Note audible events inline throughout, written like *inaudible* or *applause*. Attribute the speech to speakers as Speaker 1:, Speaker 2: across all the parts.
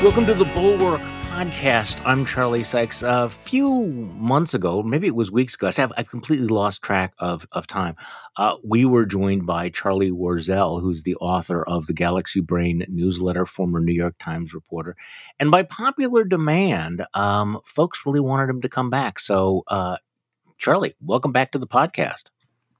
Speaker 1: Welcome to the Bulwark Podcast. I'm Charlie Sykes. A few months ago, maybe it was weeks ago, I have I've completely lost track of of time. Uh, we were joined by Charlie Warzel, who's the author of the Galaxy Brain newsletter, former New York Times reporter, and by popular demand, um, folks really wanted him to come back. So, uh, Charlie, welcome back to the podcast.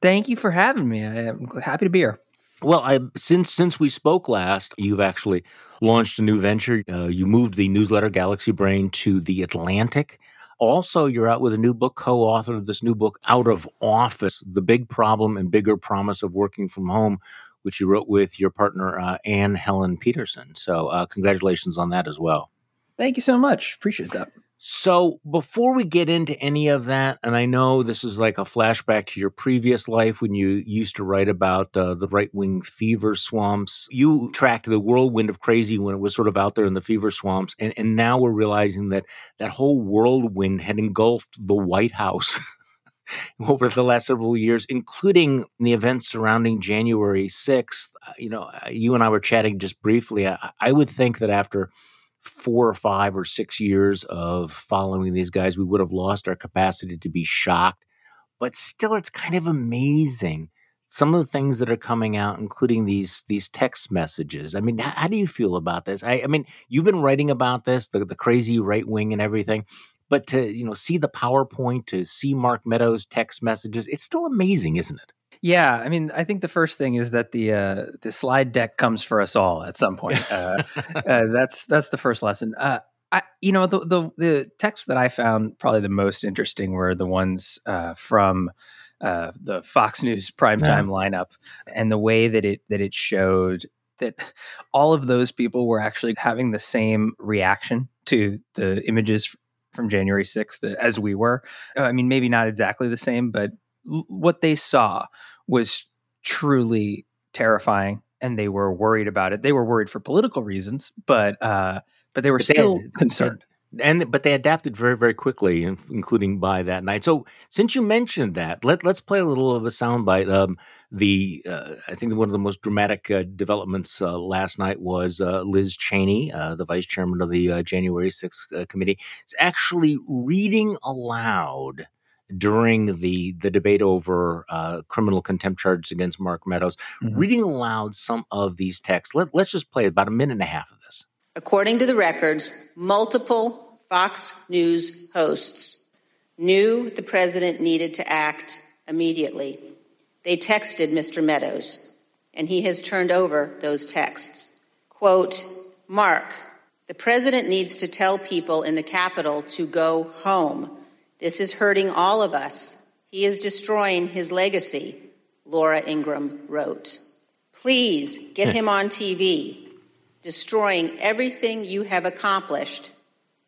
Speaker 2: Thank you for having me. I'm happy to be here.
Speaker 1: Well, I, since since we spoke last, you've actually launched a new venture. Uh, you moved the newsletter Galaxy Brain to the Atlantic. Also, you're out with a new book, co-author of this new book, Out of Office: The Big Problem and Bigger Promise of Working from Home, which you wrote with your partner uh, Anne Helen Petersen. So, uh, congratulations on that as well.
Speaker 2: Thank you so much. Appreciate that.
Speaker 1: So, before we get into any of that, and I know this is like a flashback to your previous life when you used to write about uh, the right wing fever swamps. You tracked the whirlwind of crazy when it was sort of out there in the fever swamps. And, and now we're realizing that that whole whirlwind had engulfed the White House. *laughs* over the last several years, including the events surrounding January 6th. Uh, you know, uh, you and I were chatting just briefly. I, I would think that after four or five or six years of following these guys, we would have lost our capacity to be shocked. But still, it's kind of amazing some of the things that are coming out, including these these text messages. I mean, how, how do you feel about this? I, I, mean, you've been writing about this, the, the crazy right wing and everything, but to you know see the PowerPoint, to see Mark Meadows' text messages, it's still amazing, isn't it?
Speaker 2: Yeah, I mean, I think the first thing is that the uh, the slide deck comes for us all at some point. Uh, *laughs* uh, that's that's the first lesson. Uh, I, you know, the, the the texts that I found probably the most interesting were the ones uh, from uh, the Fox News primetime yeah. lineup, and the way that it that it showed that all of those people were actually having the same reaction to the images from January 6th as we were. I mean, maybe not exactly the same, but what they saw was truly terrifying and they were worried about it. They were worried for political reasons, but uh, but they were but still they concerned.
Speaker 1: And but they adapted very very quickly, including by that night. So since you mentioned that, let let's play a little of a soundbite. Um, the uh, I think one of the most dramatic uh, developments uh, last night was uh, Liz Cheney, uh, the vice chairman of the uh, January 6th committee, is actually reading aloud during the the debate over uh, criminal contempt charges against Mark Meadows, mm-hmm. reading aloud some of these texts. Let, let's just play about a minute and a half of this.
Speaker 3: According to the records, multiple Fox News hosts knew the president needed to act immediately. They texted Mr. Meadows, and he has turned over those texts. Quote, Mark, the president needs to tell people in the Capitol to go home. This is hurting all of us. He is destroying his legacy, Laura Ingraham wrote. Please get him on TV. Destroying everything you have accomplished,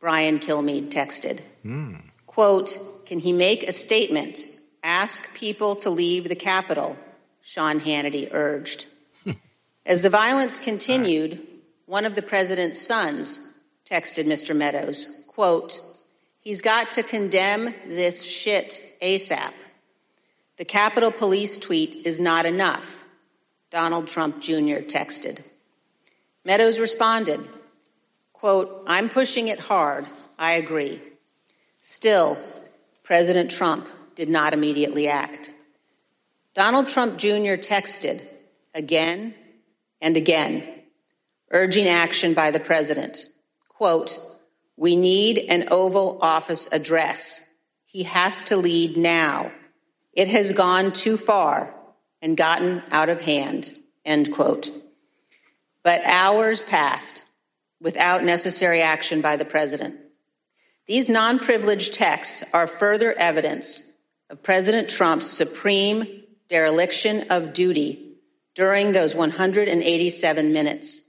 Speaker 3: Brian Kilmeade texted. Mm. Quote, Can he make a statement? Ask people to leave the Capitol, Sean Hannity urged. *laughs* As the violence continued, one of the president's sons texted Mr. Meadows, quote, He's got to condemn this shit ASAP. The Capitol Police tweet is not enough, Donald Trump Jr. texted. Meadows responded, quote, I'm pushing it hard. I agree. Still, President Trump did not immediately act. Donald Trump Jr. texted again and again, urging action by the president. Quote, we need an Oval Office address. He has to lead now. It has gone too far and gotten out of hand. End quote. But hours passed without necessary action by the president. These non privileged texts are further evidence of President Trump's supreme dereliction of duty during those 187 minutes.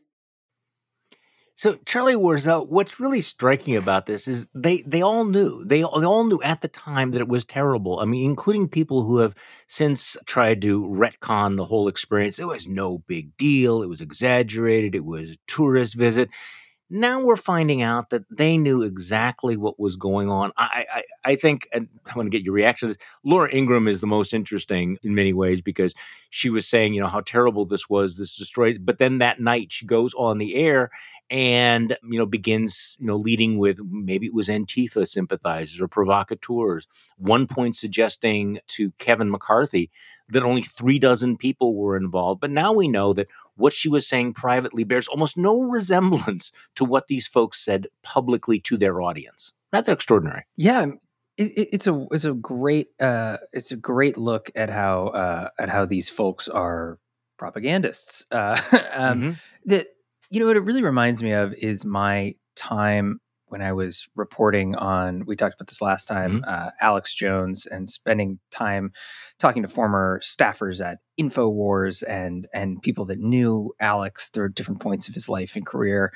Speaker 1: So Charlie Warzel, what's really striking about this is they they all knew they they all knew at the time that it was terrible. I mean, including people who have since tried to retcon the whole experience. It was no big deal. It was exaggerated. It was a tourist visit. Now we're finding out that they knew exactly what was going on. I, I, I think, and I want to get your reaction to this. Laura Ingraham is the most interesting in many ways because she was saying, you know, how terrible this was, this destroys. But then that night she goes on the air and you know begins you know leading with maybe it was Antifa sympathizers or provocateurs. One point suggesting to Kevin McCarthy that only three dozen people were involved, but now we know that what she was saying privately bears almost no *laughs* resemblance to what these folks said publicly to their audience. Rather extraordinary.
Speaker 2: Yeah, it, it's a it's a great uh, it's a great look at how uh, at how these folks are propagandists. Uh, *laughs* um, mm-hmm. That you know what it really reminds me of is my time when I was reporting on, we talked about this last time, mm-hmm. uh, Alex Jones, and spending time talking to former staffers at Infowars and and people that knew Alex through different points of his life and career.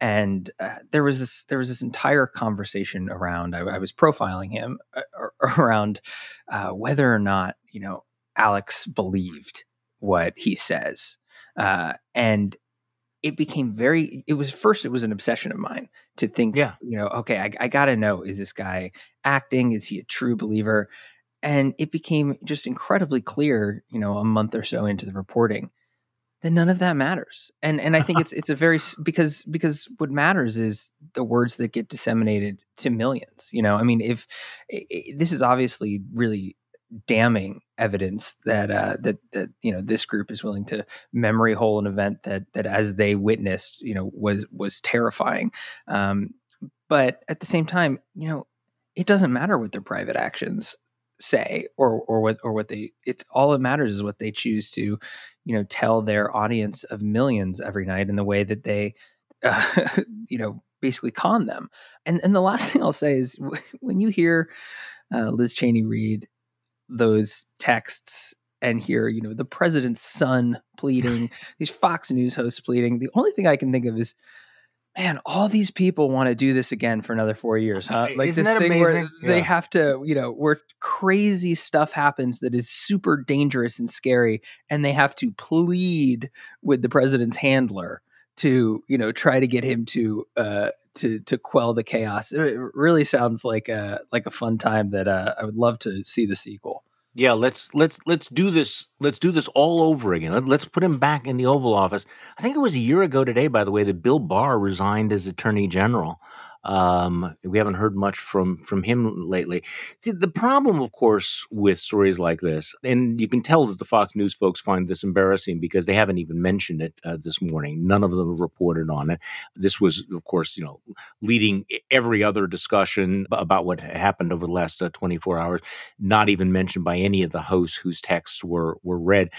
Speaker 2: And uh, there was this there was this entire conversation around. I, I was profiling him uh, *laughs* around uh, whether or not you know Alex believed what he says, uh, and it became very it was first it was an obsession of mine to think yeah. you know okay i, I gotta know is this guy acting? Is he a true believer? And it became just incredibly clear you know a month or so into the reporting that none of that matters. And and i think *laughs* it's it's a very because because what matters is the words that get disseminated to millions you know? I mean if, if this is obviously really damning evidence that uh, that that you know this group is willing to memory hole an event that that as they witnessed you know was was terrifying. Um, but at the same time you know it doesn't matter what their private actions say or or what or what they it's all that matters is what they choose to you know tell their audience of millions every night in the way that they uh, *laughs* you know basically con them. And and the last *laughs* thing i'll say is when you hear uh, liz cheney read those texts and hear, you know, the president's son pleading, *laughs* these Fox News hosts pleading. The only thing I can think of is, man, all these people want to do this again for another four years, huh?
Speaker 1: Like Isn't this thing amazing? where
Speaker 2: yeah. they have to, you know, where crazy stuff happens that is super dangerous and scary, and they have to plead with the president's handler to you know try to get him to uh to to quell the chaos. It really sounds like a like a fun time that uh, i would love to see the sequel.
Speaker 1: Yeah let's let's let's do this let's do this all over again. Let's put him back in the oval office. I think it was a year ago today by the way that bill barr resigned as attorney general um, we haven't heard much from from him lately. See, the problem, of course, with stories like this, and you can tell that the Fox News folks find this embarrassing because they haven't even mentioned it uh, this morning. None of them have reported on it. This was, of course, you know, leading every other discussion about what happened over the last uh, 24 hours. Not even mentioned by any of the hosts whose texts were were read.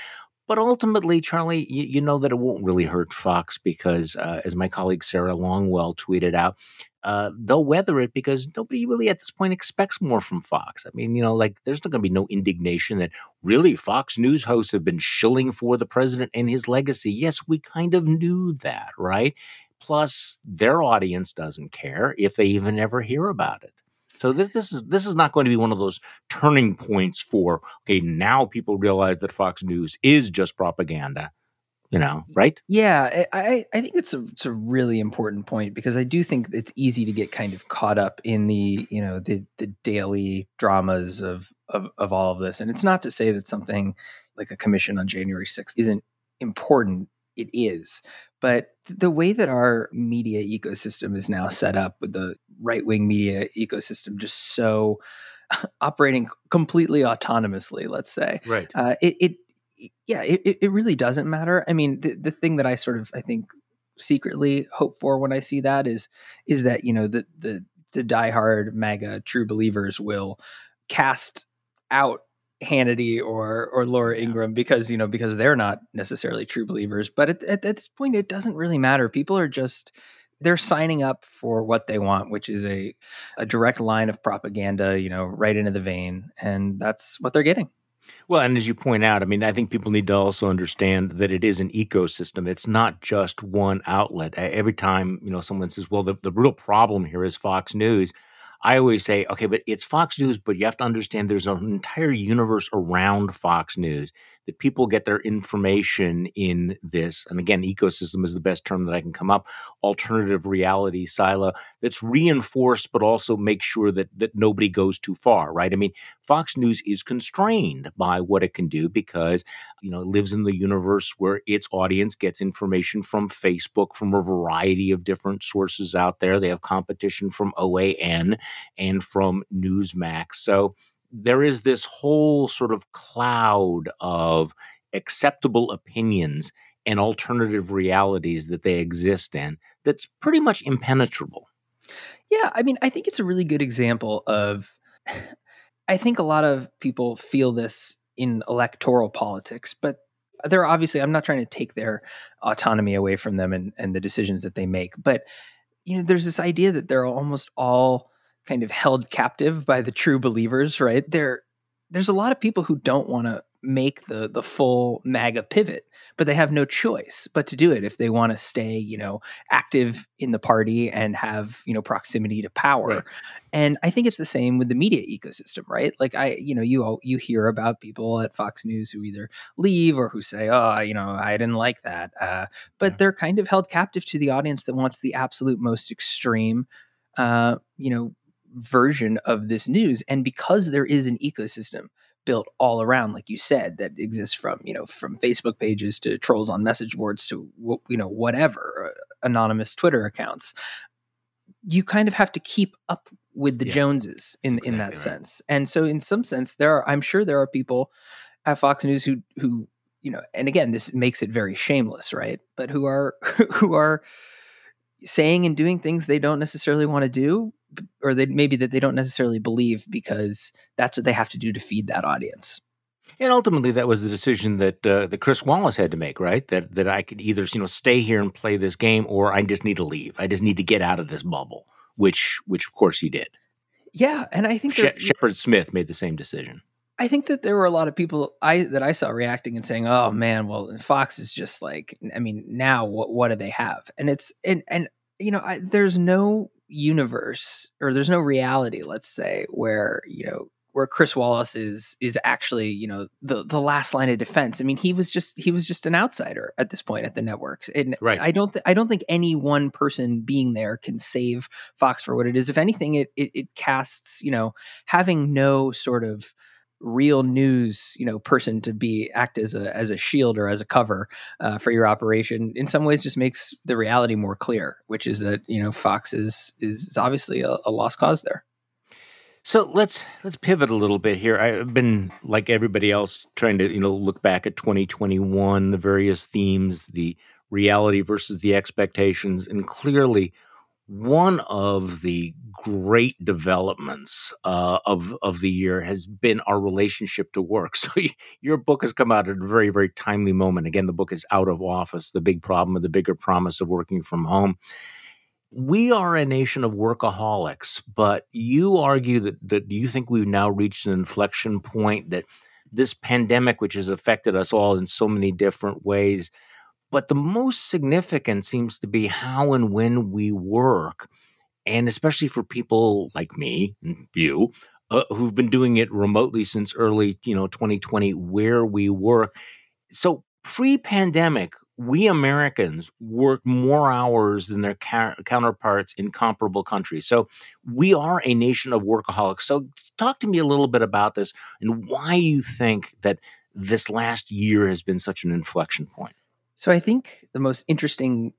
Speaker 1: But ultimately, Charlie, you, you, know that it won't really hurt Fox because, uh, as my colleague Sarah Longwell tweeted out, uh, they'll weather it because nobody really at this point expects more from Fox. I mean, you know, like there's not going to be no indignation that really Fox News hosts have been shilling for the president and his legacy. Yes, we kind of knew that, right? Plus, their audience doesn't care if they even ever hear about it. So this this is this is not going to be one of those turning points for okay now people realize that Fox News is just propaganda you know, right?
Speaker 2: Yeah, I, I think it's a, it's a really important point because I do think it's easy to get kind of caught up in the, you know, the, the daily dramas of, of, of all of this. And it's not to say that something like a commission on January 6th isn't important. It is. But the way that our media ecosystem is now set up with the right wing media ecosystem just so *laughs* operating completely autonomously, let's say,
Speaker 1: right?
Speaker 2: Uh, it, it yeah, it, it really doesn't matter. I mean, the, the thing that I sort of I think secretly hope for when I see that is is that you know the the the diehard MAGA true believers will cast out Hannity or or Laura Ingraham because you know because they're not necessarily true believers. But at, at, at this point, it doesn't really matter. People are just they're signing up for what they want, which is a a direct line of propaganda, you know, right into the vein, and that's what they're getting.
Speaker 1: Well, and as you point out, I mean, I think people need to also understand that it is an ecosystem. It's not just one outlet. Every time, you know, someone says, well, the, the real problem here is Fox News. I always say, okay, but it's Fox News, but you have to understand there's an entire universe around Fox News that people get their information in this. And again, ecosystem is the best term that I can come up. Alternative reality silo that's reinforced, but also make sure that that nobody goes too far, right? I mean, Fox News is constrained by what it can do because you know it lives in the universe where its audience gets information from Facebook, from a variety of different sources out there. They have competition from OAN and from Newsmax. So there is this whole sort of cloud of acceptable opinions and alternative realities that they exist in that's pretty much impenetrable.
Speaker 2: Yeah, I mean, I think it's a really good example of. *sighs* I think a lot of people feel this in electoral politics, but they're obviously, I'm not trying to take their autonomy away from them and, and the decisions that they make, but you know, there's this idea that they're almost all kind of held captive by the true believers, right? There, there's a lot of people who don't want to make the the full MAGA pivot, but they have no choice but to do it if they want to stay, you know, active in the party and have you know proximity to power. Right. And I think it's the same with the media ecosystem, right? Like I, you know, you you hear about people at Fox News who either leave or who say, "Oh, you know, I didn't like that," uh, but yeah. they're kind of held captive to the audience that wants the absolute most extreme, uh, you know, version of this news and because there is an ecosystem built all around like you said that exists from you know from facebook pages to trolls on message boards to you know whatever uh, anonymous twitter accounts you kind of have to keep up with the yeah, joneses in exactly in that right. sense and so in some sense there are i'm sure there are people at fox news who who you know and again this makes it very shameless right but who are *laughs* who are saying and doing things they don't necessarily want to do or they maybe that they don't necessarily believe because that's what they have to do to feed that audience.
Speaker 1: And ultimately, that was the decision that uh, that Chris Wallace had to make, right? That that I could either you know stay here and play this game, or I just need to leave. I just need to get out of this bubble, which which of course he did.
Speaker 2: Yeah, and I think
Speaker 1: she- Shepard Smith made the same decision.
Speaker 2: I think that there were a lot of people I that I saw reacting and saying, "Oh man, well, Fox is just like, I mean, now what what do they have?" And it's and and you know, I, there's no universe or there's no reality, let's say, where you know where Chris Wallace is is actually you know the the last line of defense. I mean, he was just he was just an outsider at this point at the networks, and right. I don't th- I don't think any one person being there can save Fox for what it is. If anything, it it, it casts you know having no sort of real news you know person to be act as a as a shield or as a cover uh, for your operation in some ways just makes the reality more clear which is that you know fox is is obviously a, a lost cause there
Speaker 1: so let's let's pivot a little bit here. I've been like everybody else trying to you know look back at 2021, the various themes, the reality versus the expectations, and clearly one of the great developments uh, of of the year has been our relationship to work. *laughs* So your book has come out at a very very timely moment. Again, the book is out of office: the big problem and the bigger promise of working from home. We are a nation of workaholics, but you argue that that you think we've now reached an inflection point that this pandemic, which has affected us all in so many different ways, but the most significant seems to be how and when we work. And especially for people like me and you, uh, who've been doing it remotely since early, you know, 2020, where we work. So pre-pandemic, we Americans work more hours than their ca- counterparts in comparable countries. So we are a nation of workaholics. So talk to me a little bit about this and why you think that this last year has been such an inflection point.
Speaker 2: So I think the most interesting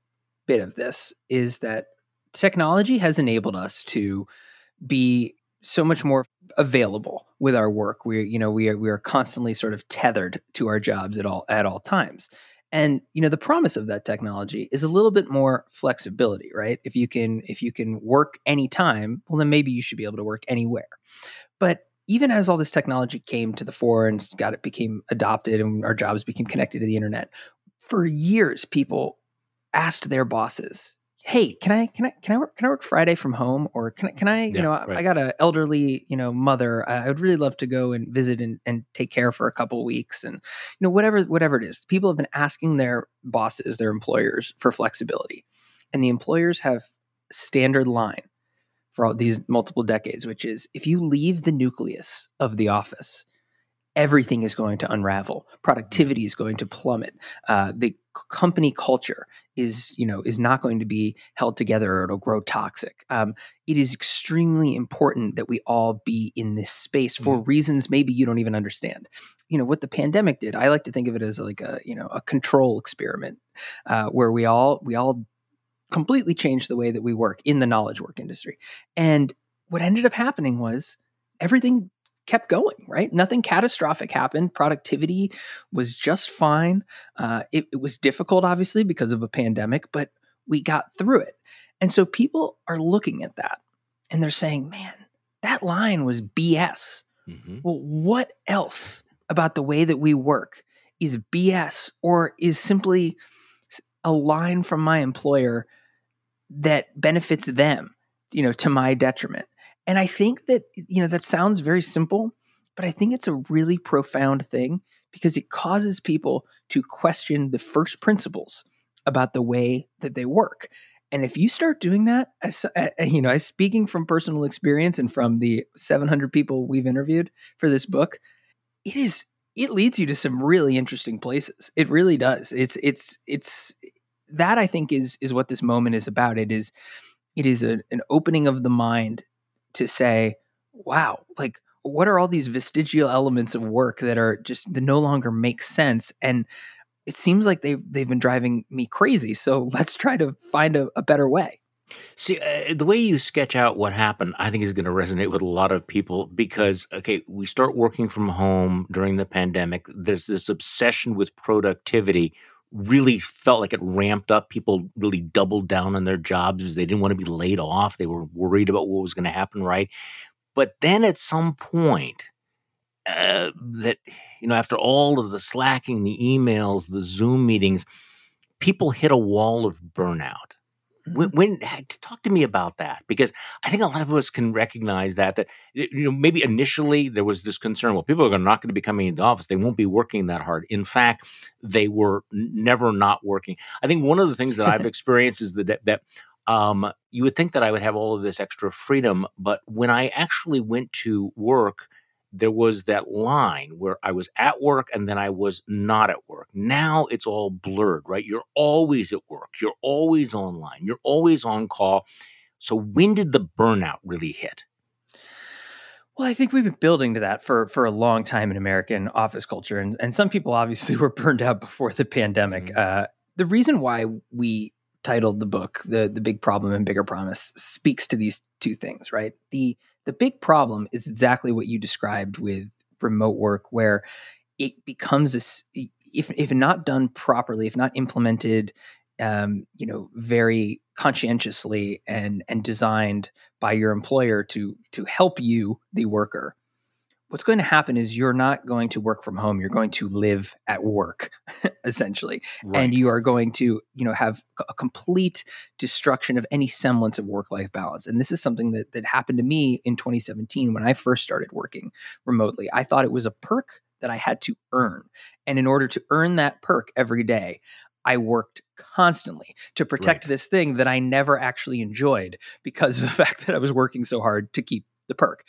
Speaker 2: bit of this is that technology has enabled us to be so much more available with our work. We you know we are we are constantly sort of tethered to our jobs at all at all times. And you know the promise of that technology is a little bit more flexibility, right? If you can if you can work anytime, well then maybe you should be able to work anywhere. But even as all this technology came to the fore and got it became adopted and our jobs became connected to the internet, for years people asked their bosses hey can i can i can i work can i work friday from home? Or can i can i you yeah, know right. i got an elderly you know mother. I would really love to go and visit and, and take care for a couple weeks and you know whatever whatever it is. People have been asking their bosses their employers for flexibility. And the employers have standard line for all these multiple decades, which is if you leave the nucleus of the office, everything is going to unravel. Productivity is going to plummet. Uh, the company culture is, you know, is not going to be held together or it'll grow toxic. Um, it is extremely important that we all be in this space for mm-hmm. reasons maybe you don't even understand. You know what the pandemic did. I like to think of it as like a, you know, a control experiment uh, where we all we all completely changed the way that we work in the knowledge work industry. And what ended up happening was everything kept going, right? Nothing catastrophic happened. Productivity was just fine. Uh, it, it was difficult, obviously, because of a pandemic, but we got through it. And so people are looking at that and they're saying, man, that line was BS. Mm-hmm. Well, what else about the way that we work is BS or is simply a line from my employer that benefits them, you know, to my detriment? And I think that, you know, that sounds very simple, but I think it's a really profound thing because it causes people to question the first principles about the way that they work. And if you start doing that, you know, speaking from personal experience and from the 700 people we've interviewed for this book, it is it leads you to some really interesting places. It really does. It's it's it's that I think is is what this moment is about. It is it is a, an opening of the mind to say, wow, like what are all these vestigial elements of work that are just that no longer make sense? And it seems like they've they've been driving me crazy so *laughs* let's try to find a, a better way.
Speaker 1: See uh, the way you sketch out what happened i think is going to resonate with a lot of people because okay we start working from home during the pandemic there's this obsession with productivity really felt like it ramped up people really doubled down on their jobs because they didn't want to be laid off they were worried about what was going to happen right but then at some point, uh, that you know, after all of the slacking, the emails, the Zoom meetings, people hit a wall of burnout. When, mm-hmm. when talk to me about that because I think a lot of us can recognize that that you know maybe initially there was this concern well people are not going to be coming into the office they won't be working that hard in fact they were never not working I think one of the things that I've *laughs* experienced is that that um, you would think that I would have all of this extra freedom, but when I actually went to work, there was that line where I was at work and then I was not at work. Now it's all blurred, right? You're always at work, you're always online, you're always on call. So when did the burnout really hit?
Speaker 2: Well, I think we've been building to that for for a long time in American office culture, and and some people obviously *laughs* were burned out before the pandemic. Mm-hmm. Uh, the reason why we titled the book the the big problem and bigger promise speaks to these two things right the the big problem is exactly what you described with remote work where it becomes this if if not done properly if not implemented um, you know very conscientiously and and designed by your employer to to help you the worker what's going to happen is you're not going to work from home you're going to live at work *laughs* essentially right. and you are going to you know have a complete destruction of any semblance of work life balance and this is something that that happened to me in 2017 when i first started working remotely i thought it was a perk that i had to earn and in order to earn that perk every day I worked constantly to protect right. this thing that I never actually enjoyed because of the *laughs* fact that I was working so hard to keep the perk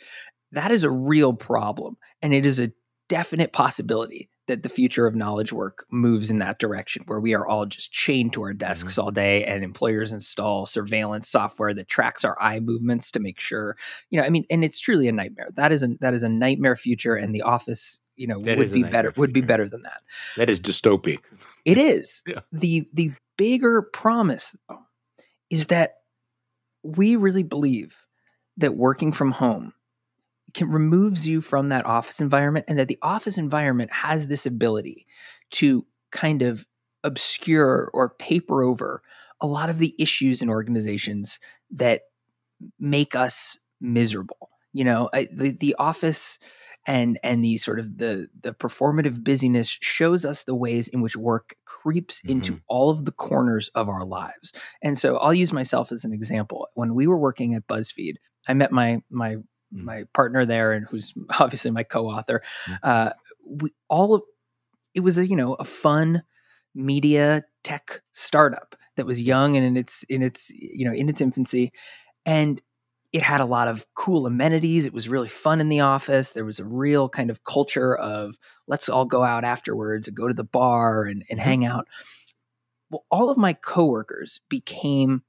Speaker 2: that is a real problem. And it is a definite possibility that the future of knowledge work moves in that direction where we are all just chained to our desks mm-hmm. all day and employers install surveillance software that tracks our eye movements to make sure you know i mean and it's truly a nightmare that is a that is a nightmare future and the office you know that would be better future. would be better than that
Speaker 1: that is dystopic
Speaker 2: it is *laughs* yeah. the the bigger promise though, is that we really believe that working from home can removes you from that office environment and that the office environment has this ability to kind of obscure or paper over a lot of the issues in organizations that make us miserable you know? I, the the office and and the sort of the the performative busyness shows us the ways in which work creeps mm-hmm. into all of the corners of our lives. And so i'll use myself as an example. When we were working at buzzfeed i met my my mm. my partner there, and who's *laughs* obviously my co-author. Mm. Uh, we all of it was a you know a fun media tech startup that was young and in its in its you know in its infancy, and it had a lot of cool amenities. It was really fun in the office. There was a real kind of culture of let's all go out afterwards and go to the bar and, and mm-hmm. hang out. Well, all of my coworkers became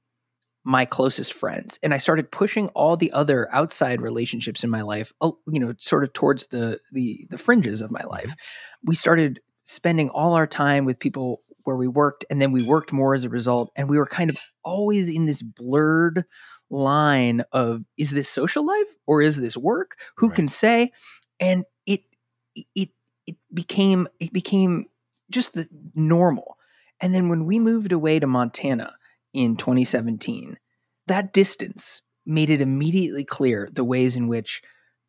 Speaker 2: my closest friends and i started pushing all the other outside relationships in my life you know sort of towards the the the fringes of my mm-hmm. life we started spending all our time with people where we worked and then we worked more as a result and we were kind of always in this blurred line of is this social life or is this work who right. can say and it it it became it became just the normal and then when we moved away to montana in 2017, that distance made it immediately clear the ways in which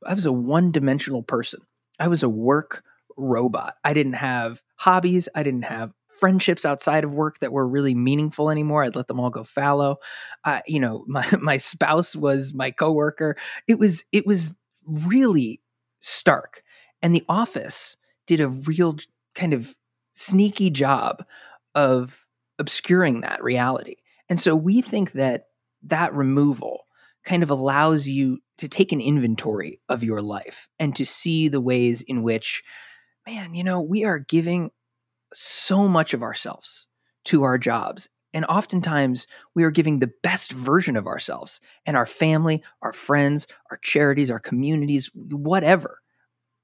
Speaker 2: I was a one dimensional person. I was a work robot. I didn't have hobbies. I didn't have friendships outside of work that were really meaningful anymore. I'd let them all go fallow. Uh, you know, *laughs* my my spouse was my coworker. It was it was really stark, and the office did a real kind of sneaky job of obscuring that reality. And so we think that that removal kind of allows you to take an inventory of your life and to see the ways in which, man, you know, we are giving so much of ourselves to our jobs. And oftentimes we are giving the best version of ourselves and our family, our friends, our charities, our communities, whatever.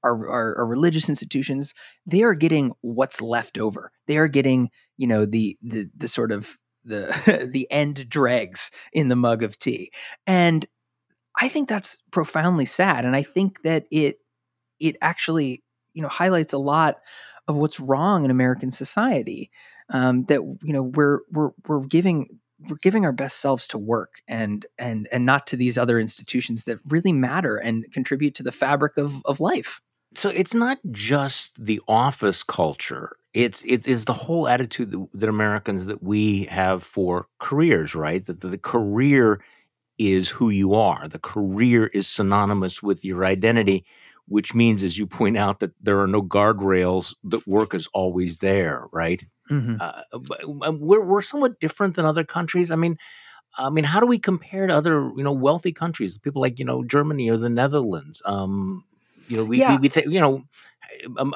Speaker 2: Our, our, our, religious institutions, they are getting what's left over. They are getting, you know, the the the sort of the *laughs* the end dregs in the mug of tea. And I think that's profoundly sad. And I think that it it actually, you know, highlights a lot of what's wrong in American society. Um, that you know we're we're we're giving we're giving our best selves to work and and and not to these other institutions that really matter and contribute to the fabric of of life.
Speaker 1: So it's not just the office culture it's it is the whole attitude that, that Americans that we have for careers, right? That the, the career is who you are. The career is synonymous with your identity, which means, as you point out, that there are no guardrails. That work is always there, right? Mm-hmm. Uh, um, we're we're somewhat different than other countries. I mean, I mean, how do we compare to other you know wealthy countries? People like you know Germany or the Netherlands. Um, you know, we, yeah. we, we you know,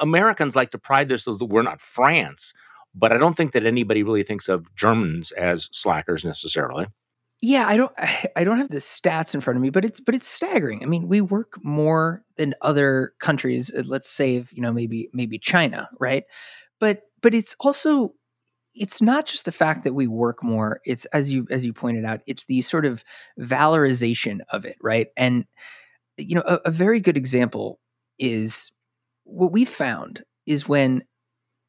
Speaker 1: Americans like to pride themselves that we're not France, but I don't think that anybody really thinks of Germans as slackers necessarily.
Speaker 2: Yeah, I don't *sighs* I don't have the stats in front of me, but it's but it's staggering. I mean, we work more than other countries, uh, let's save, you know, maybe maybe China, right? But but it's also it's not just the fact that we work more, it's as you as you pointed out, it's the sort of valorization of it, right? And you know, a, a very good example is what we've found is when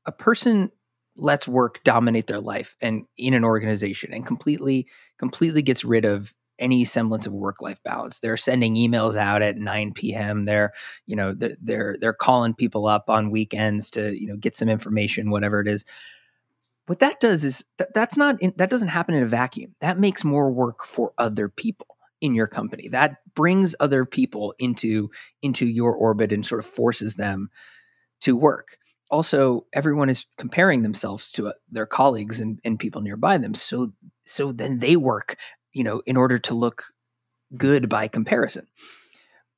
Speaker 2: a person lets work dominate their life and in an organization and completely completely gets rid of any semblance of work life balance. They're sending emails out at 9 p.m. They're, you know, they're, they're they're calling people up on weekends to, you know, get some information, whatever it is. What that does is that, that's not in, that doesn't happen in a vacuum. That makes more work for other people in your company. That brings other people into into your orbit and sort of forces them to work. Also, everyone is comparing themselves to uh, their colleagues and, and people nearby them. So so then they work, you know, in order to look good by comparison.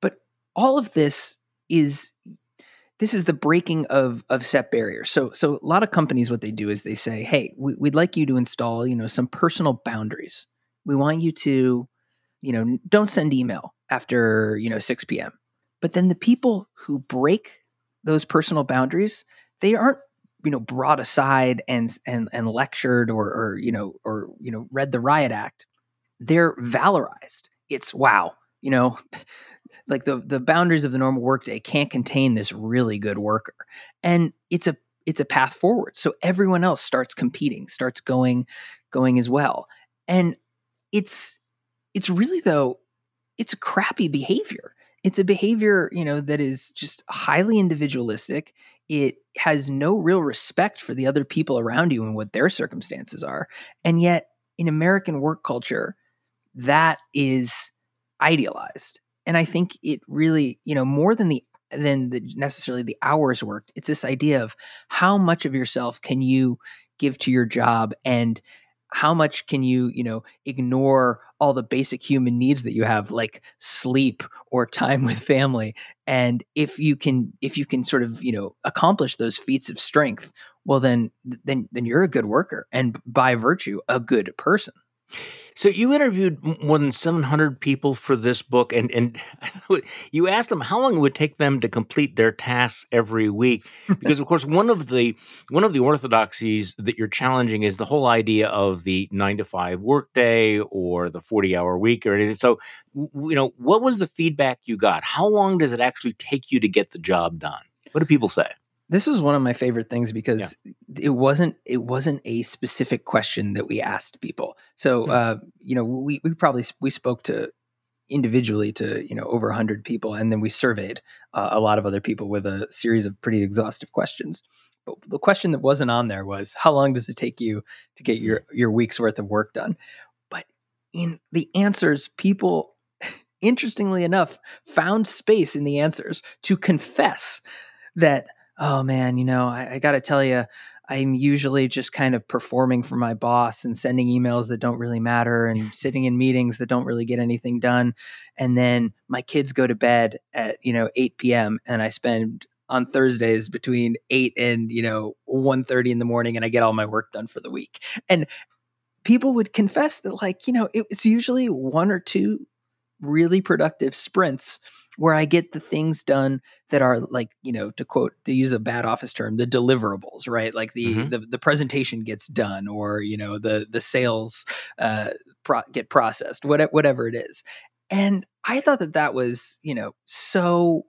Speaker 2: But all of this is this is the breaking of of set barriers. So so a lot of companies what they do is they say, "Hey, we, would like you to install, you know, some personal boundaries. We want you to you know, don't send email after, you know, 6 p.m. But then the people who break those personal boundaries, they aren't, you know, brought aside and and and lectured or or you know or you know read the riot act. They're valorized. It's wow, you know, *laughs* like the the boundaries of the normal workday can't contain this really good worker. And it's a it's a path forward. So everyone else starts competing, starts going going as well. And it's it's really though it's a crappy behavior. It's a behavior you know that is just highly individualistic. It has no real respect for the other people around you and what their circumstances are. And yet in american work culture that is idealized. And i think it really you know more than the than the, necessarily the hours worked it's this idea of how much of yourself can you give to your job and how much can you you know ignore all the basic human needs that you have like sleep or time with family. And if you can if you can sort of you know accomplish those feats of strength well then then then you're a good worker and by virtue a good person
Speaker 1: so you interviewed more than 700 people for this book, and and *laughs* you asked them how long it would take them to complete their tasks every week, because of course one of the one of the orthodoxies that you're challenging is the whole idea of the nine to five workday or the 40 hour week or anything. So you know, what was the feedback you got? How long does it actually take you to get the job done? What do people say?
Speaker 2: This was one of my favorite things because yeah. it wasn't it wasn't a specific question that we asked people. So mm-hmm. uh, you know we we probably we spoke to individually to you know over 100 people and then we surveyed uh, a lot of other people with a series of pretty exhaustive questions but the question that wasn't on there was how long does it take you to get your your week's worth of work done but in the answers people *laughs* interestingly enough found space in the answers to confess that oh man, you know, I, I got to tell you, I'm usually just kind of performing for my boss and sending emails that don't really matter and sitting in meetings that don't really get anything done. And then my kids go to bed at, you know, 8 p.m. and I spend on Thursdays between 8 and, you know, 1:30 in the morning and I get all my work done for the week. And people would confess that like, you know, it's usually one or two really productive sprints where I get the things done that are like, you know, to quote, to use a bad office term, the deliverables, right? Like the mm-hmm. the, the, presentation gets done, or you know, the the sales uh, pro- get processed, whatever whatever it is. And I thought that that was, you know, so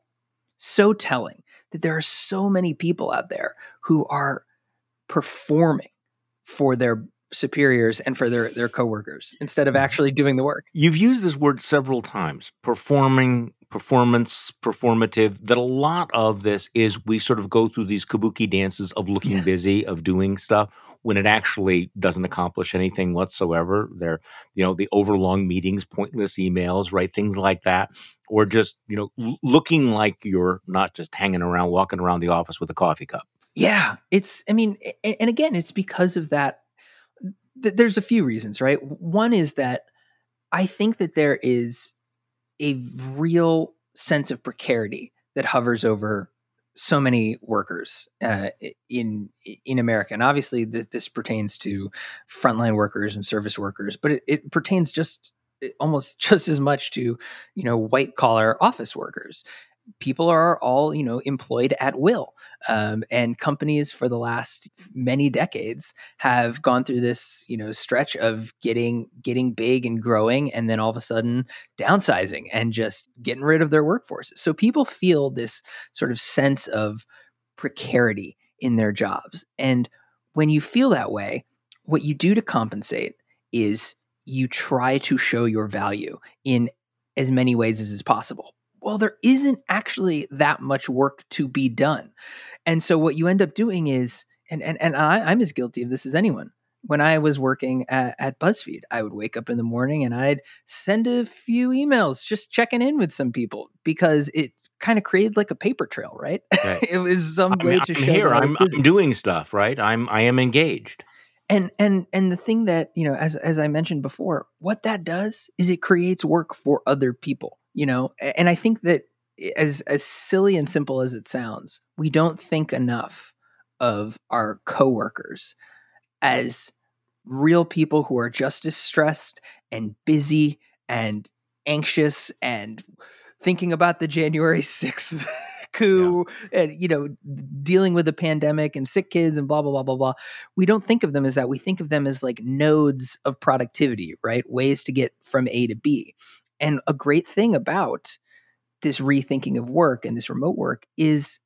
Speaker 2: so telling that there are so many people out there who are performing for their superiors and for their their coworkers instead of mm-hmm. actually doing the work.
Speaker 1: You've used this word several times, performing performance performative that a lot of this is we sort of go through these kabuki dances of looking yeah. busy of doing stuff when it actually doesn't accomplish anything whatsoever. They're you know the overlong meetings pointless emails right things like that or just you know l- looking like you're not just hanging around walking around the office with a coffee cup.
Speaker 2: Yeah it's i mean and again it's because of that th- there's a few reasons right? One is that i think that there is a real sense of precarity that hovers over so many workers uh, in in America, and obviously th- this pertains to frontline workers and service workers, but it, it pertains just almost *laughs* just as much to you know white collar office workers people are all you know employed at will um, and companies for the last many decades have gone through this you know stretch of getting getting big and growing and then all of a sudden downsizing and just getting rid of their workforce so people feel this sort of sense of precarity in their jobs. And when you feel that way what you do to compensate is you try to show your value in as many ways as is possible well, there isn't actually that much work to be done. And so what you end up doing is, and and, and I, I'm as guilty of this as anyone. When I was working at, at BuzzFeed, I would wake up in the morning and I'd send a few emails just checking in with some people because it kind of created like a paper trail, right? right. *laughs* it was some
Speaker 1: I
Speaker 2: way to
Speaker 1: I'm
Speaker 2: show
Speaker 1: here. I'm, I'm doing stuff, right? I'm I am engaged
Speaker 2: and and and the thing that you know as as i mentioned before what that does is it creates work for other people you know and i think that eh, as as silly and simple as it sounds we don't think enough of our coworkers as real people who are just as stressed and busy and anxious and thinking about the January *laughs* 6th coup yeah. and you know dealing with the pandemic and sick kids and blah blah blah blah blah. We don't think of them as that. We think of them as like nodes of productivity right? Ways to get from a to b and a great thing about this rethinking of work and this remote work is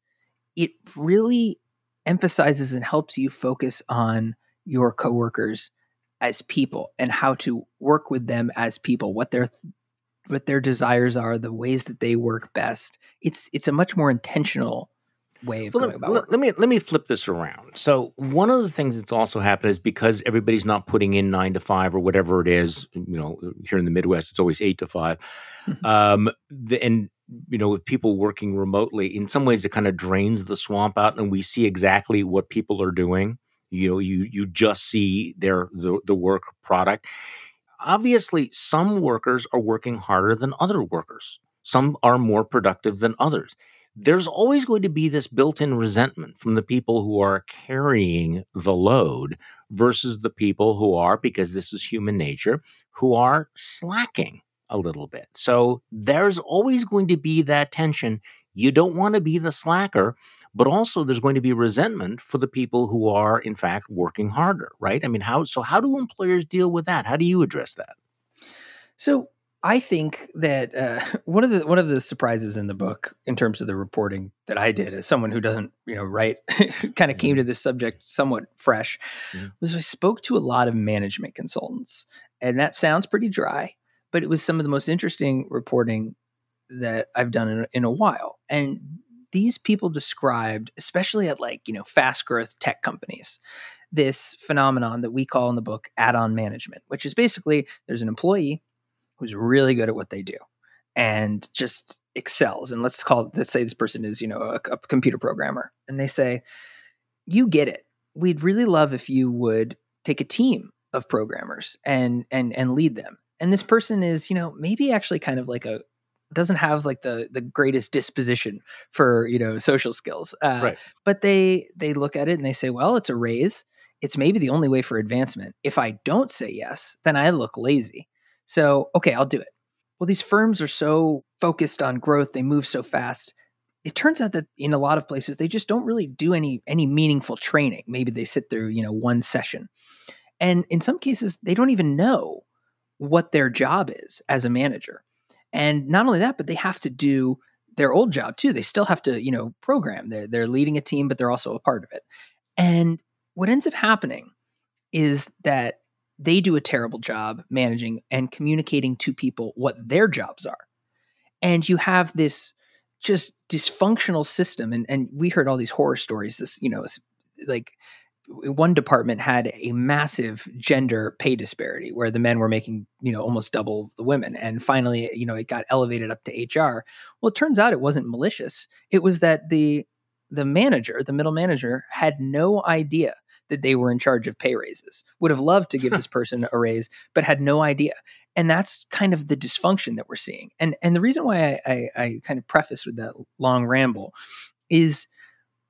Speaker 2: it really emphasizes and helps you focus on your coworkers as people and how to work with them as people, what their what their desires are, the ways that they work best. It's it's a much more intentional way of well, going about
Speaker 1: let, let, me let me flip this around. So one of the things that's also happened is because everybody's not putting in nine to five or whatever it is. You know, here in the Midwest, it's always eight to 5 mm-hmm. um, the, and you know, with people working remotely, in some ways, it kind of drains the swamp out, and we see exactly what people are doing. You know, you you just see their the, the work product. obviously some workers are working harder than other workers. Some are more productive than others. There's always going to be this built in resentment from the people who are carrying the load versus the people who are, because this is human nature, who are slacking a little bit. So there's always going to be that tension. You don't want to be the slacker, but also there's going to be resentment for the people who are in fact working harder, right? I mean, how so how do employers deal with that? How do you address that?
Speaker 2: So I think that uh, *laughs* one of the one of the surprises in the book, in terms of the reporting that I did, as someone who doesn't, you know, write, *laughs* kind of came mm-hmm. to this subject somewhat fresh, mm-hmm. was I spoke to a lot of management consultants, and that sounds pretty dry, but it was some of the most interesting reporting that I've done in, in a while, and these people described, especially at like, you know, fast growth tech companies, this phenomenon that we call in the book add on management, which is basically there's an employee who's really good at what they do and just excels. And let's call, let's say this person is, you know, a, a computer programmer. And they say, you get it. We'd really love if you would take a team of programmers and and and lead them and this person is you know maybe actually kind of like a doesn't have like the the greatest disposition for you know social skills uh, right. but they they look at it and they say well it's a raise it's maybe the only way for advancement if i don't say yes then i look lazy so okay i'll do it well these firms are so focused on growth they move so fast it turns out that in a lot of places they just don't really do any any meaningful training maybe they sit through you know one session and in some cases they don't even know what their job is as a manager and not only that, but they have to do their old job too. They still have to, you know, program. They're they're leading a team, but they're also a part of it. And what ends up happening is that they do a terrible job managing and communicating to people what their jobs are. And you have this just dysfunctional system. And and we heard all these horror stories. This, you know, like one department had a massive gender pay disparity where the men were making you know almost double the women and finally you know it got elevated up to hr well it turns out it wasn't malicious it was that the the manager the middle manager had no idea that they were in charge of pay raises would have loved to give this *laughs* person a raise but had no idea and that's kind of the dysfunction that we're seeing and and the reason why i, I, I kind of preface with that long ramble is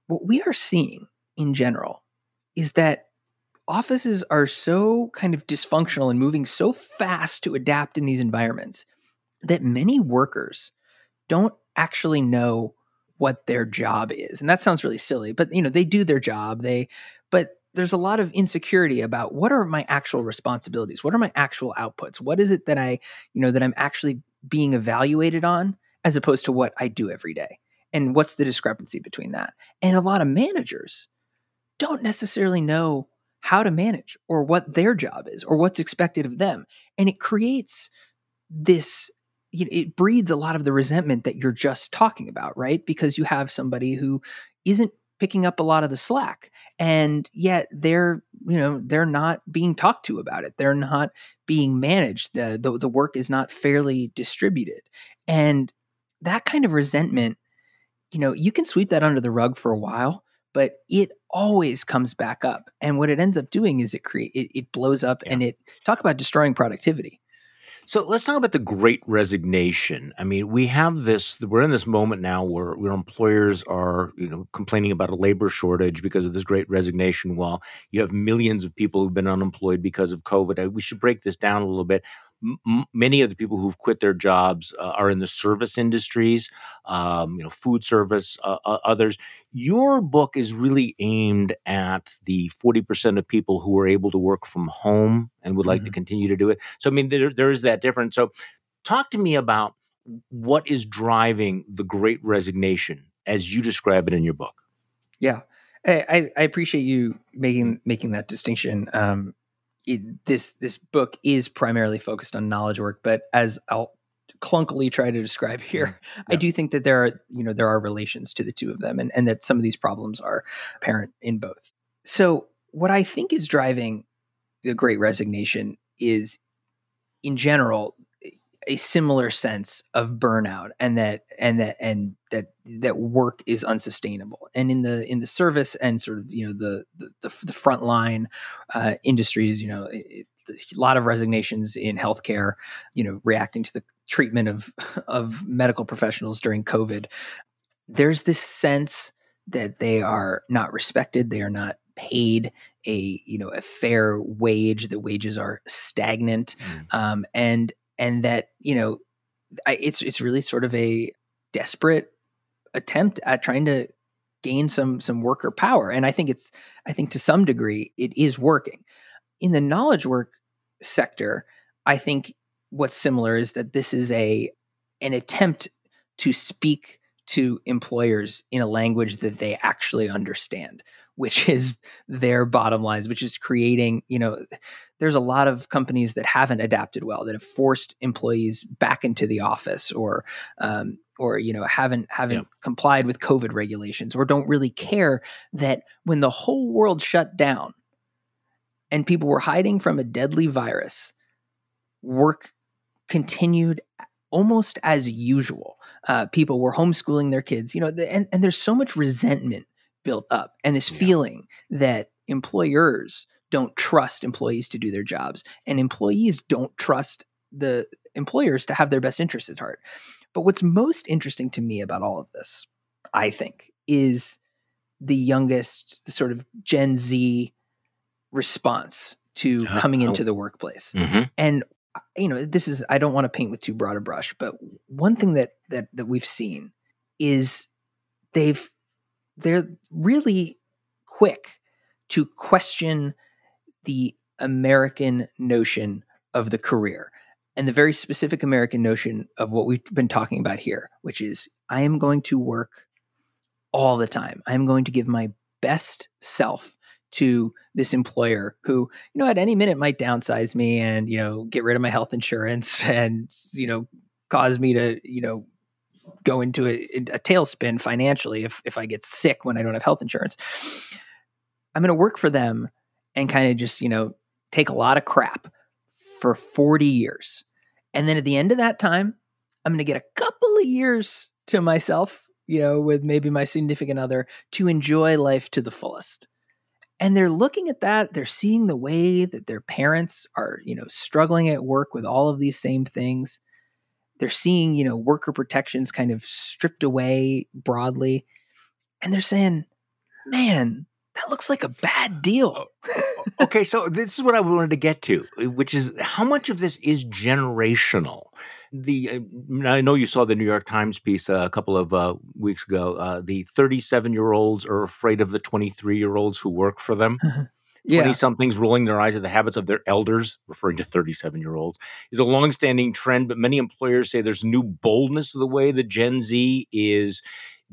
Speaker 2: what we are seeing in general is that offices are so kind of dysfunctional and moving so fast to adapt in these environments that many workers don't actually know what their job is. And that sounds really silly, but you know, they do their job. They but there's a lot of insecurity about what are my actual responsibilities? What are my actual outputs? What is it that I, you know, that I'm actually being evaluated on as opposed to what I do every day? And what's the discrepancy between that? And a lot of managers don't necessarily know how to manage or what their job is or what's expected of them. And it creates this, it breeds a lot of the resentment that you're just talking about, right? Because you have somebody who isn't picking up a lot of the slack and yet they're you know they're not being talked to about it they're not being managed the, the the work is not fairly distributed and that kind of resentment you know you can sweep that under the rug for a while but it always comes back up. And what it ends up doing is it create it, it blows up yeah. and it talk about destroying productivity.
Speaker 1: So let's talk about the great resignation. I mean, we have this, we're in this moment now where, where employers are, you know, complaining about a labor shortage because of this great resignation while you have millions of people who've been unemployed because of COVID. We should break this down a little bit m- many of the people who've quit their jobs uh, are in the service industries, um, you know, food service, uh, uh, others. Your book is really aimed at the 40% of people who are able to work from home and would like mm-hmm. to continue to do it. So, I mean, there, there is that difference. So, talk to me about what is driving the great resignation as you describe it in your book.
Speaker 2: Yeah. I, I appreciate you making making that distinction. Um, it, this this book is primarily focused on knowledge work, but as I'll clunkily try to describe here, mm-hmm. yeah. I do think that there are you know there are relations to the two of them, and and that some of these problems are apparent in both. So what I think is driving the Great Resignation is, in general, a similar sense of burnout and that and that and that that work is unsustainable and in the in the service and sort of you know the the the, the frontline uh, industries you know it, a lot of resignations in healthcare, you know, reacting to the treatment of *laughs* of medical professionals during COVID. There's this sense that they are not respected, they are not paid a you know a fair wage. The wages are stagnant, mm. um, and and that you know I, it's it's really sort of a desperate attempt at trying to gain some some worker power and i think it's i think to some degree it is working. In the knowledge work sector i think what's similar is that this is a an attempt to speak to employers in a language that they actually understand which is their bottom lines which is creating you know there's a lot of companies that haven't adapted well that have forced employees back into the office or um, or you know haven't haven't yeah. complied with covid regulations or don't really care that when the whole world shut down and people were hiding from a deadly virus work continued almost as usual uh, people were homeschooling their kids you know and, and there's so much resentment built up and this yeah. feeling that employers don't trust employees to do their jobs and employees don't trust the employers to have their best interests at heart but what's most interesting to me about all of this, I think, is the youngest, the sort of Gen Z response to uh, coming into oh. the workplace. Mm-hmm. And uh, you know, this is I don't want to paint with too broad a brush, but one thing that that that we've seen is they've they're really quick to question the American notion of the career and the very specific American notion of what we've been talking about here, which is I am going to work all the time. I'm going to give my best self to this employer who, you know, at any minute might downsize me and, you know, get rid of my health insurance *laughs* and, you know, cause me to, you know, go into a, a tailspin financially if, if I get sick when I don't have health insurance. I'm going to work for them and kind of just, you know, take a lot of crap for 40 years. And then at the end of that time, I'm going to get a couple of years to myself, you know, with maybe my significant other to enjoy life to the fullest. And they're looking at that, they're seeing the way that their parents are, you know, struggling at work with all of these same things. They're seeing, you know, worker protections kind of stripped away broadly. And they're saying, man, that looks like a bad deal.
Speaker 1: okay, so this is what I wanted to get to, which is how much of this is generational. The uh, I know you saw the New York Times piece uh, a couple of uh, weeks ago. Uh, the 37 year olds are afraid of the 23 year olds who work for them. 20 yeah. somethings rolling their eyes at the habits of their elders, referring to 37 year olds, is a long-standing trend, but many employers say there's new boldness to the way the Gen Z is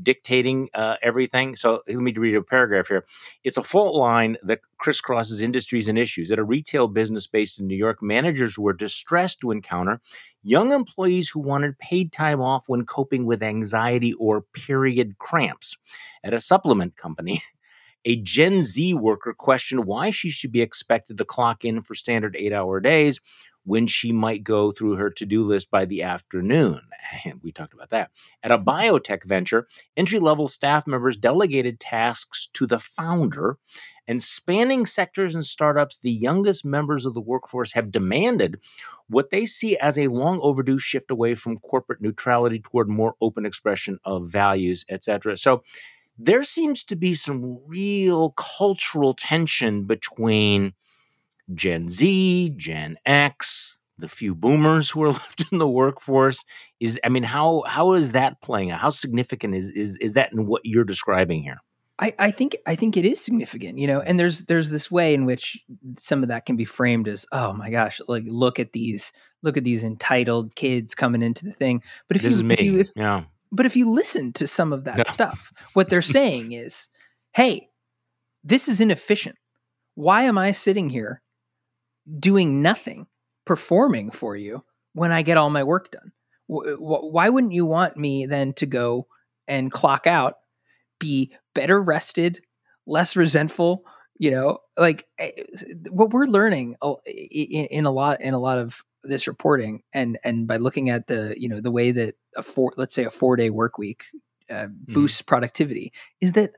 Speaker 1: dictating uh, everything. So let me read a paragraph here. It's a fault line that crisscrosses industries and issues. At a retail business based in New York, managers were distressed to encounter young employees who wanted paid time off when coping with anxiety or period cramps. At a supplement company, a Gen Z worker questioned why she should be expected to clock in for standard eight hour days when she might go through her to do list by the afternoon. And *laughs* we talked about that. At a mm-hmm. biotech venture, entry level staff members delegated tasks to the founder. And spanning sectors and startups, the youngest members of the workforce have demanded what they see as a long overdue shift away from corporate neutrality toward more open expression of values, etc. So there seems to be some real cultural tension between Gen Z, Gen X, the few boomers who are *laughs* left in the workforce is i mean how how is that playing out how significant is is is that in what you're describing here
Speaker 2: I, I think I think it is significant, you know, and there's there's this way in which some of that can be framed as, oh my gosh, like look at these look at these entitled kids coming into the thing. But if
Speaker 1: this
Speaker 2: you,
Speaker 1: if
Speaker 2: you
Speaker 1: if, yeah.
Speaker 2: But if you listen to some of that no. stuff, what they're saying is, hey, this is inefficient. Why am I sitting here doing nothing, performing for you when I get all my work done? Why wouldn't you want me then to go and clock out, be better rested, less resentful? You know, like eh, what we're learning in a lot in a lot of this reporting, and and by looking at the you know the way that a four let's say a four day work week uh, mm-hmm. boosts mm. productivity is that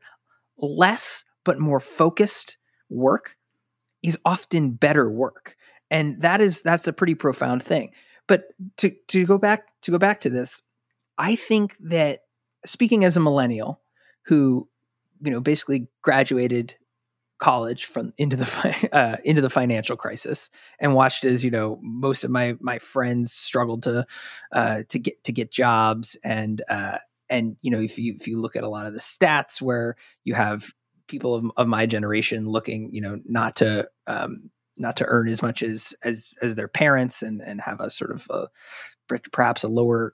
Speaker 2: less but more focused work is often better work. and that is that's a pretty profound thing. But to to go back to go back to this, I think that speaking as a millennial who you know basically graduated college from into the *laughs* uh, into the financial crisis and watched as you know most of my my friends struggled to uh, to get to get jobs and uh, and you know if you if you look at a lot of the stats where you have people of, of my generation looking you know not to um, not to earn as much as as as their parents and and have a sort of a, perhaps a lower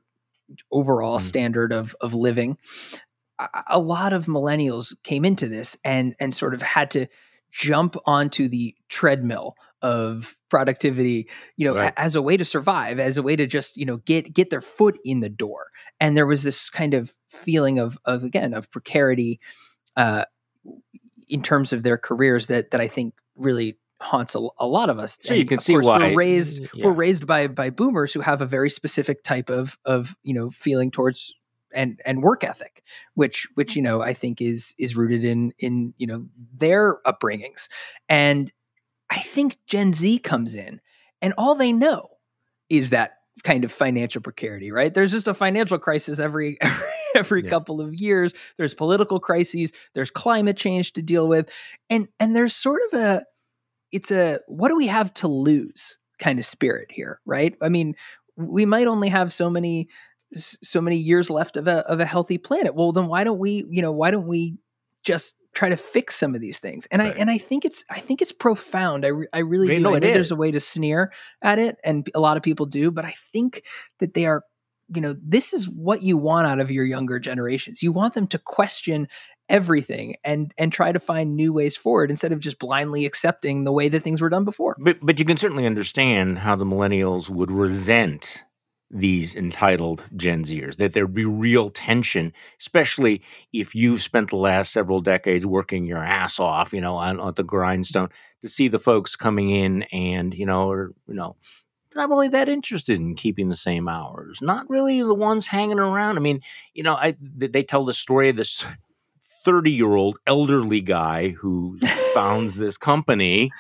Speaker 2: overall mm. standard of of living a lot of millennials came into this and and sort of had to jump onto the treadmill of productivity you know right. as a way to survive as a way to just you know get get their foot in the door and there was this kind of feeling of of again of precarity uh in terms of their careers that that i think really haunts a, a lot of us.
Speaker 1: So and you can see why
Speaker 2: we're raised yeah. we're raised by by boomers who have a very specific type of of you know feeling towards and and work ethic which which you know mm-hmm. i think is is rooted in in you know their upbringings. And i think gen z comes in and all they know is that kind of financial precarity right? There's just a financial crisis every every, *laughs* every yeah. couple of years. There's political crises. There's climate change to deal with. And and there's sort of a it's a what do we have to lose kind of spirit here right? I mean we might only have so many so many years left of a of a healthy planet. Well, then why don't we, you know, why don't we just try to fix some of these things? And right. I and I think it's I think it's profound. I re, I really do. I know there's a way to sneer at it, and a lot of people do, but I think that they are. You know, this is what you want out of your younger generations. You want them to question everything and and try to find new ways forward instead of just blindly accepting the way that things were done before.
Speaker 1: But but you can certainly understand how the millennials would resent these entitled Gen Zers, that there'd be real tension, especially if you've spent the last several decades working your ass off, you know, on, on the grindstone, to see the folks coming in and, you know, or, you know, not really that interested in keeping the same hours, not really the ones hanging around. I mean, you know, I they tell the story of this 30 year old elderly guy who founds this company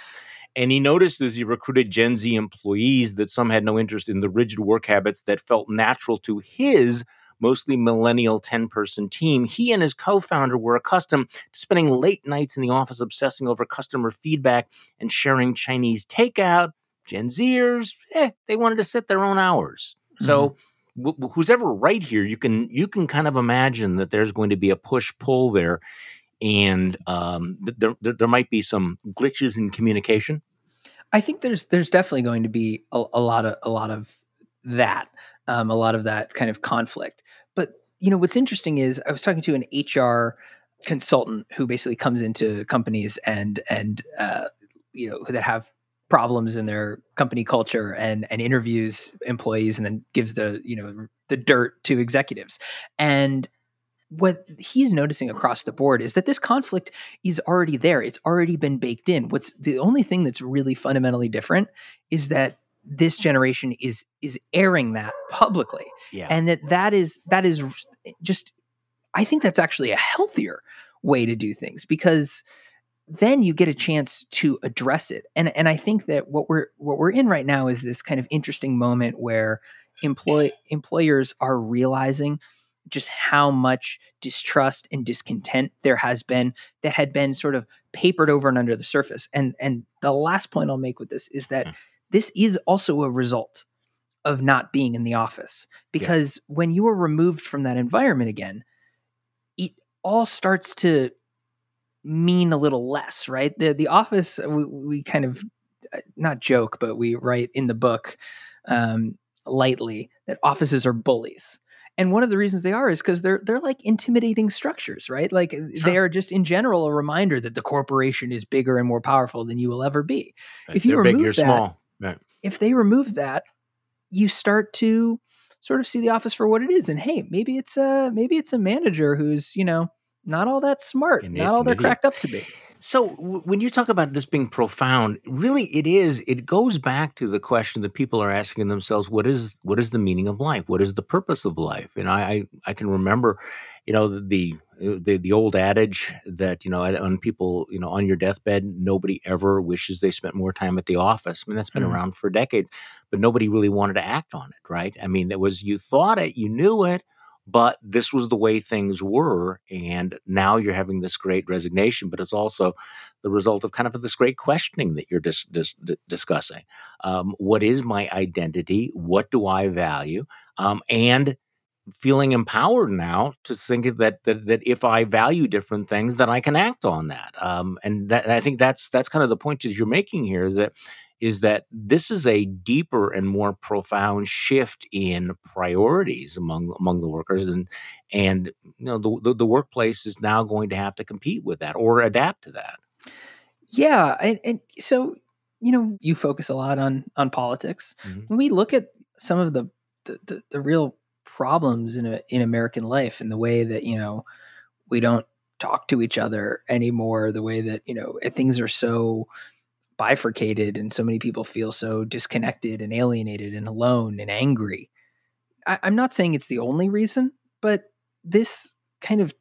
Speaker 1: and he noticed as he recruited Gen Z employees that some had no interest in the rigid work habits that felt natural to his mostly millennial 10 person team. He and his co founder were accustomed to spending late nights in the office obsessing over customer feedback and sharing Chinese takeout. Gen Zers, eh, they wanted to set their own hours. Mm-hmm. So, who's ever right here, you can you can kind of imagine that there's going to be a push pull there and um, there, there, there might be some glitches in communication.
Speaker 2: I think there's there's definitely going to be a, a lot of a lot of that, um, a lot of that kind of conflict. But you know what's interesting is I was talking to an HR consultant who basically comes into companies and and uh, you know that have problems in their company culture and and interviews employees and then gives the you know the dirt to executives and what he's noticing across the board is that this conflict is already there. It's already been baked in. What's the only thing that's really fundamentally different is that this generation is is airing that publicly. Yeah. And that that is that is just I think that's actually a healthier way to do things because then you get a chance to address it. And and I think that what we're what we're in right now is this kind of interesting moment where employ employers are realizing just how much distrust and discontent there has been that had been sort of papered over and under the surface. And and the last point I'll make with this is that mm. this is also a result of not being in the office because yeah. when you are removed from that environment again, it all starts to mean a little less, right? The the office we, we kind of uh, not joke, but we write in the book um, lightly that offices are bullies and one of the reasons they are is because they're they're like intimidating structures, right? Like sure. they are just in general a reminder that the corporation is bigger and more powerful than you will ever be.
Speaker 1: Right. If you they're remove big, that, small. Right.
Speaker 2: if they remove that, you start to sort of see the office for what it is. And hey, maybe it's a maybe it's a manager who's you know not all that smart,
Speaker 1: An
Speaker 2: not all they're
Speaker 1: idiot.
Speaker 2: cracked up to be.
Speaker 1: So w- when you talk about this being profound, really it is. It goes back to the question that people are asking themselves: What is what is the meaning of life? What is the purpose of life? And I I, I can remember, you know, the the the old adage that you know on people you know on your deathbed nobody ever wishes they spent more time at the office. I mean that's been
Speaker 2: Mhm.
Speaker 1: around for decades, but nobody really wanted to act on it, right? I mean it was you thought it, you knew it, but this was the way things were and now you're having this great resignation but it's also the result of kind of this great questioning that you're dis- dis- discussing. Um, what is my identity? What do i value? Um, and feeling empowered now to think that, that that if i value different things then i can act on that. Um, and that and i think that's that's kind of the point that you're making here that is that this is a deeper and more profound shift in priorities among among the workers and and you know the, the the workplace is now going to have to compete with that or adapt to that
Speaker 2: Yeah, and, and so you know, you focus a lot on on politics.
Speaker 1: Mhm.
Speaker 2: When we look at some of the the, the, the real problems in a, in American life and the way that you know we don't talk to each other anymore, the way that you know things are so bifurcated and so many people feel so disconnected and alienated and alone and angry. I, I'm not saying it's the only reason, but this kind of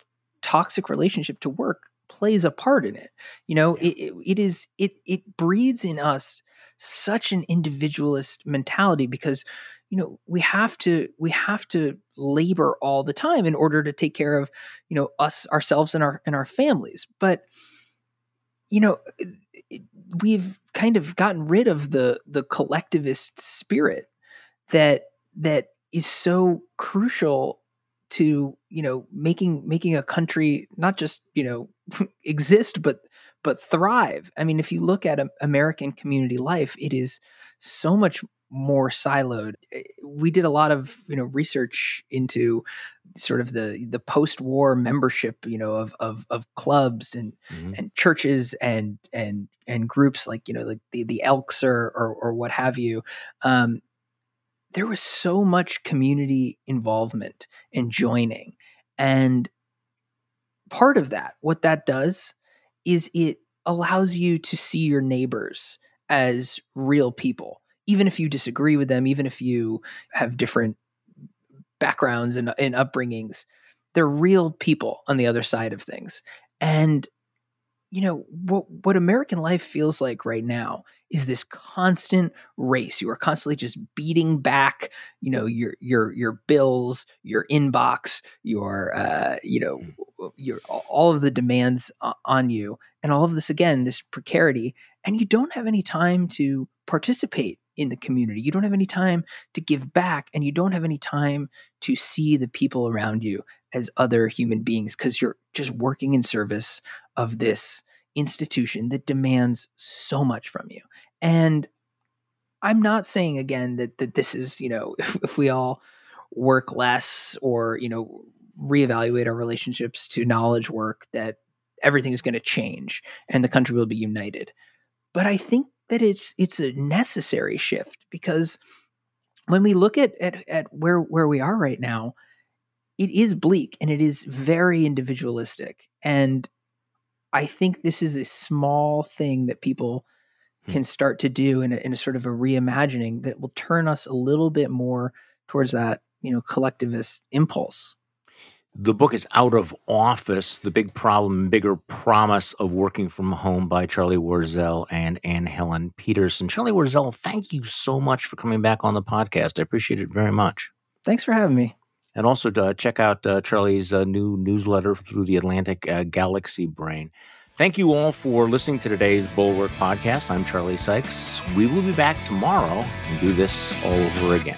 Speaker 2: toxic relationship to work plays a part in it. You know,
Speaker 1: Yeah.
Speaker 2: it, it, it is it it breeds in us such an individualist mentality because you know we have to we have to labor all the time in order to take care of you know us ourselves and our and our families but you know it- we've kind of gotten rid of the the collectivist spirit that that is so crucial to you know making making a country not just you know *laughs* exist but but thrive. I mean if you look at american community life it is so much more siloed Eh, we did a lot of you know research into sort of the the post-war membership you know of of, of clubs and
Speaker 1: Mhm.
Speaker 2: and churches and and and groups like you know like the the elks or or, or what have you um there was so much community involvement and joining and part of that what that does is it allows you to see your neighbors as real people even if you disagree with them even if you have different backgrounds and, and upbringings they're real people on the other side of things. And you know what what american life feels like right now is this constant race. You are constantly just beating back you know your your your bills your inbox your uh you know your all of the demands on you. And all of this again this precarity. And you don't have any time to participate in the community. You don't have any time to give back and you don't have any time to see the people around you as other human beings because you're just working in service of this institution that demands so much from you. And i'm not saying again that that this is you know *laughs* if, if we all work less or you know reevaluate our relationships to knowledge work that everything is going to change and the country will be united. But i think that it's it's a necessary shift because when we look at at, at where where we are right now it is bleak and it is very individualistic and i think this is a small thing that people
Speaker 1: Hmm.
Speaker 2: can start to do in a, in a sort of a reimagining that will turn us a little bit more towards that you know collectivist impulse
Speaker 1: The book is Out of Office The Big Problem, Bigger Promise of Working from Home by Charlie Warzel and Anne Helen Petersen. Charlie Warzel, thank you so much for coming back on the podcast. I appreciate it very much.
Speaker 2: thanks for having me
Speaker 1: And also uh, check out uh, Charlie's uh, new newsletter through the Atlantic uh, Galaxy Brain. Thank you all for listening to today's Bulwark podcast. I'm Charlie Sykes. We will be back tomorrow and do this all over again.